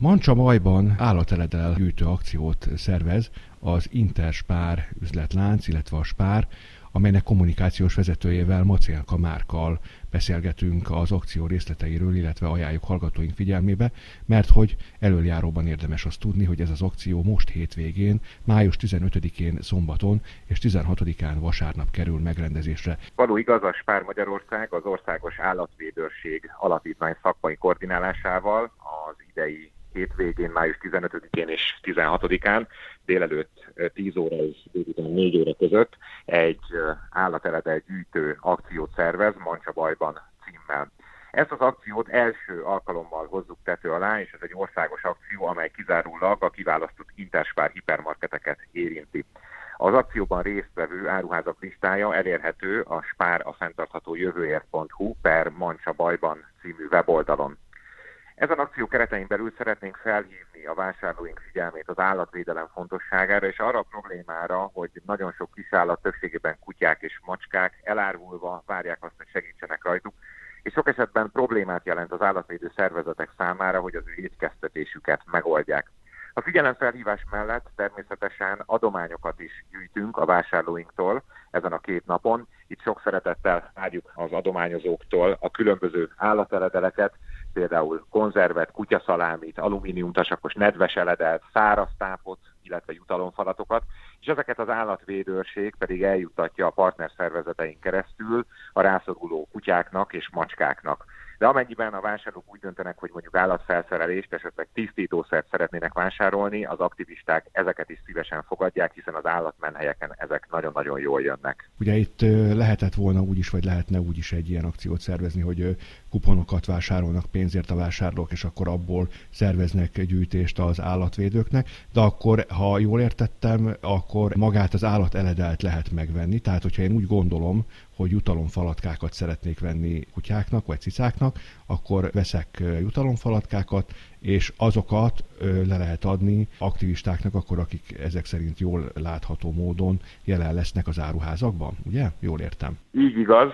Mancsa Majban állateledel gyűjtő akciót szervez az Interspár üzletlánc, illetve a Spár, amelynek kommunikációs vezetőjével Macélka Márkal beszélgetünk az akció részleteiről, illetve ajánljuk hallgatóink figyelmébe, mert hogy előjáróban érdemes azt tudni, hogy ez az akció most hétvégén, május 15-én szombaton és 16-án vasárnap kerül megrendezésre. Való igaz, a Spár Magyarország az Országos Állatvédőrség Alapítvány szakmai koordinálásával az idei hétvégén, május 15-én és 16-án délelőtt 10 óra és délután 4 óra között egy állateledel gyűjtő akciót szervez Mancsa Bajban címmel. Ezt az akciót első alkalommal hozzuk tető alá, és ez egy országos akció, amely kizárólag a kiválasztott interspár hipermarketeket érinti. Az akcióban résztvevő áruházak listája elérhető a spár a fenntartható jövőért.hu per Mancsa Bajban című weboldalon. Ezen akció keretein belül szeretnénk felhívni a vásárlóink figyelmét az állatvédelem fontosságára, és arra a problémára, hogy nagyon sok kisállat, többségében kutyák és macskák elárvulva várják azt, hogy segítsenek rajtuk, és sok esetben problémát jelent az állatvédő szervezetek számára, hogy az ő étkeztetésüket megoldják. A figyelemfelhívás mellett természetesen adományokat is gyűjtünk a vásárlóinktól ezen a két napon. Itt sok szeretettel várjuk az adományozóktól a különböző állateledeleket, például konzervet, kutyaszalámit, alumíniumtasakos nedves eledelt, száraz tápot, illetve jutalomfalatokat, és ezeket az állatvédőrség pedig eljutatja a partnerszervezeteink keresztül a rászoruló kutyáknak és macskáknak. De amennyiben a vásárlók úgy döntenek, hogy mondjuk állatfelszerelést, esetleg tisztítószert szeretnének vásárolni, az aktivisták ezeket is szívesen fogadják, hiszen az állatmenhelyeken ezek nagyon-nagyon jól jönnek. Ugye itt lehetett volna úgy is, vagy lehetne úgy is egy ilyen akciót szervezni, hogy kuponokat vásárolnak pénzért a vásárlók, és akkor abból szerveznek gyűjtést az állatvédőknek, de akkor, ha jól értettem, akkor magát az állat eledelt lehet megvenni, tehát hogyha én úgy gondolom, hogy jutalomfalatkákat szeretnék venni kutyáknak vagy cicáknak, akkor veszek jutalomfalatkákat, és azokat le lehet adni aktivistáknak, akkor akik ezek szerint jól látható módon jelen lesznek az áruházakban, ugye? Jól értem. Így igaz.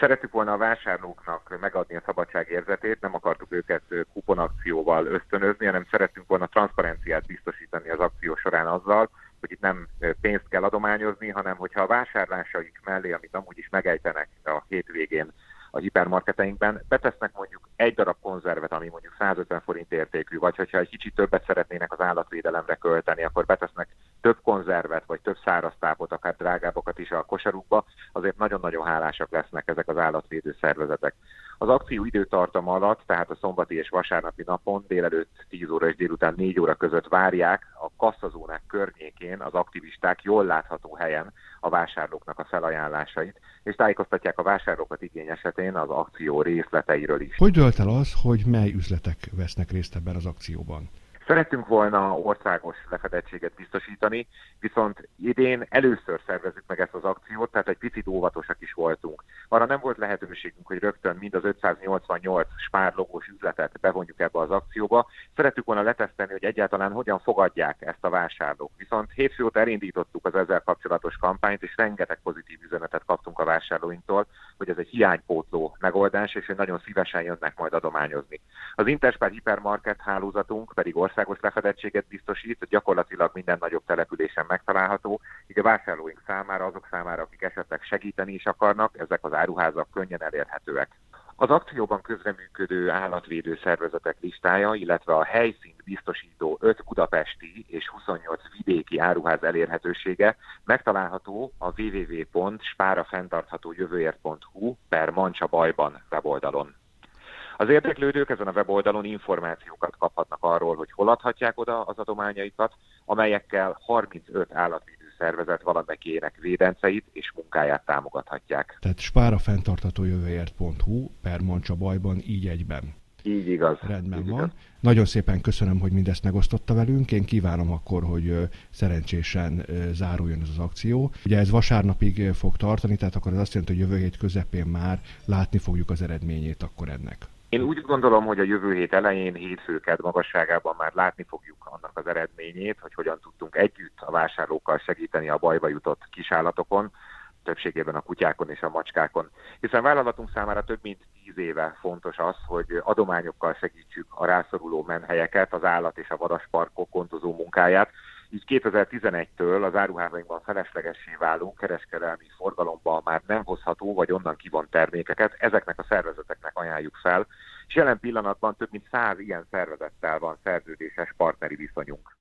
Szerettük volna a vásárlóknak megadni a szabadságérzetét, nem akartuk őket kuponakcióval ösztönözni, hanem szerettünk volna transzparenciát biztosítani az akció során azzal, hogy itt nem pénzt kell adományozni, hanem hogyha a vásárlásaik mellé, amit amúgy is megejtenek a hétvégén a hipermarketeinkben, betesznek mondjuk egy darab konzervet, ami mondjuk 150 forint értékű, vagy hogyha egy kicsit többet szeretnének az állatvédelemre költeni, akkor betesznek több konzervet, vagy több száraztápot, akár drágábbakat is a kosarukba, azért nagyon-nagyon hálásak lesznek ezek az állatvédő szervezetek. Az akció időtartam alatt, tehát a szombati és vasárnapi napon délelőtt 10 óra és délután 4 óra között várják a kasszazónák környékén az aktivisták jól látható helyen a vásárlóknak a felajánlásait, és tájékoztatják a vásárlókat igény esetén az akció részleteiről is. Hogy dölt el az, hogy mely üzletek vesznek részt ebben az akcióban? Szeretünk volna országos lefedettséget biztosítani, viszont idén először szervezzük meg ezt az akciót, tehát egy picit óvatosak is voltunk. Arra nem volt lehetőségünk, hogy rögtön mind az 588 spárlogós üzletet bevonjuk ebbe az akcióba. Szerettük volna leteszteni, hogy egyáltalán hogyan fogadják ezt a vásárlók. Viszont hétfő óta elindítottuk az ezzel kapcsolatos kampányt, és rengeteg pozitív üzenetet kaptunk a vásárlóinktól, hogy ez egy hiánypótló megoldás, és hogy nagyon szívesen jönnek majd adományozni. Az Interspár hipermarket hálózatunk pedig országos lefedettséget biztosít, gyakorlatilag minden nagyobb településen megtalálható, így a vásárlóink számára, azok számára, akik esetleg segíteni is akarnak, ezek az áruházak könnyen elérhetőek. Az akcióban közreműködő állatvédő szervezetek listája, illetve a helyszínt biztosító 5 budapesti és 28 vidéki áruház elérhetősége megtalálható a www.spárafenntarthatójövőért.hu per Mancsa Bajban weboldalon. Az érdeklődők ezen a weboldalon információkat kaphatnak arról, hogy hol adhatják oda az adományaikat, amelyekkel 35 állatvédő szervezet valamelyikének védenceit és munkáját támogathatják. Tehát spárafenntartatójövőért.hu per Mancsa bajban így egyben. Így igaz. Rendben így van. Igaz. Nagyon szépen köszönöm, hogy mindezt megosztotta velünk. Én kívánom akkor, hogy szerencsésen záruljon ez az akció. Ugye ez vasárnapig fog tartani, tehát akkor ez azt jelenti, hogy jövő hét közepén már látni fogjuk az eredményét akkor ennek. Én úgy gondolom, hogy a jövő hét elején, hétfőked magasságában már látni fogjuk annak az eredményét, hogy hogyan tudtunk együtt a vásárlókkal segíteni a bajba jutott kisállatokon. többségében a kutyákon és a macskákon. Hiszen vállalatunk számára több mint tíz éve fontos az, hogy adományokkal segítsük a rászoruló menhelyeket, az állat és a vadasparkok gondozó munkáját, így 2011-től az áruházainkban feleslegessé váló kereskedelmi forgalomban már nem hozható, vagy onnan kivon termékeket, ezeknek a szervezeteknek ajánljuk fel, és jelen pillanatban több mint száz ilyen szervezettel van szerződéses partneri viszonyunk.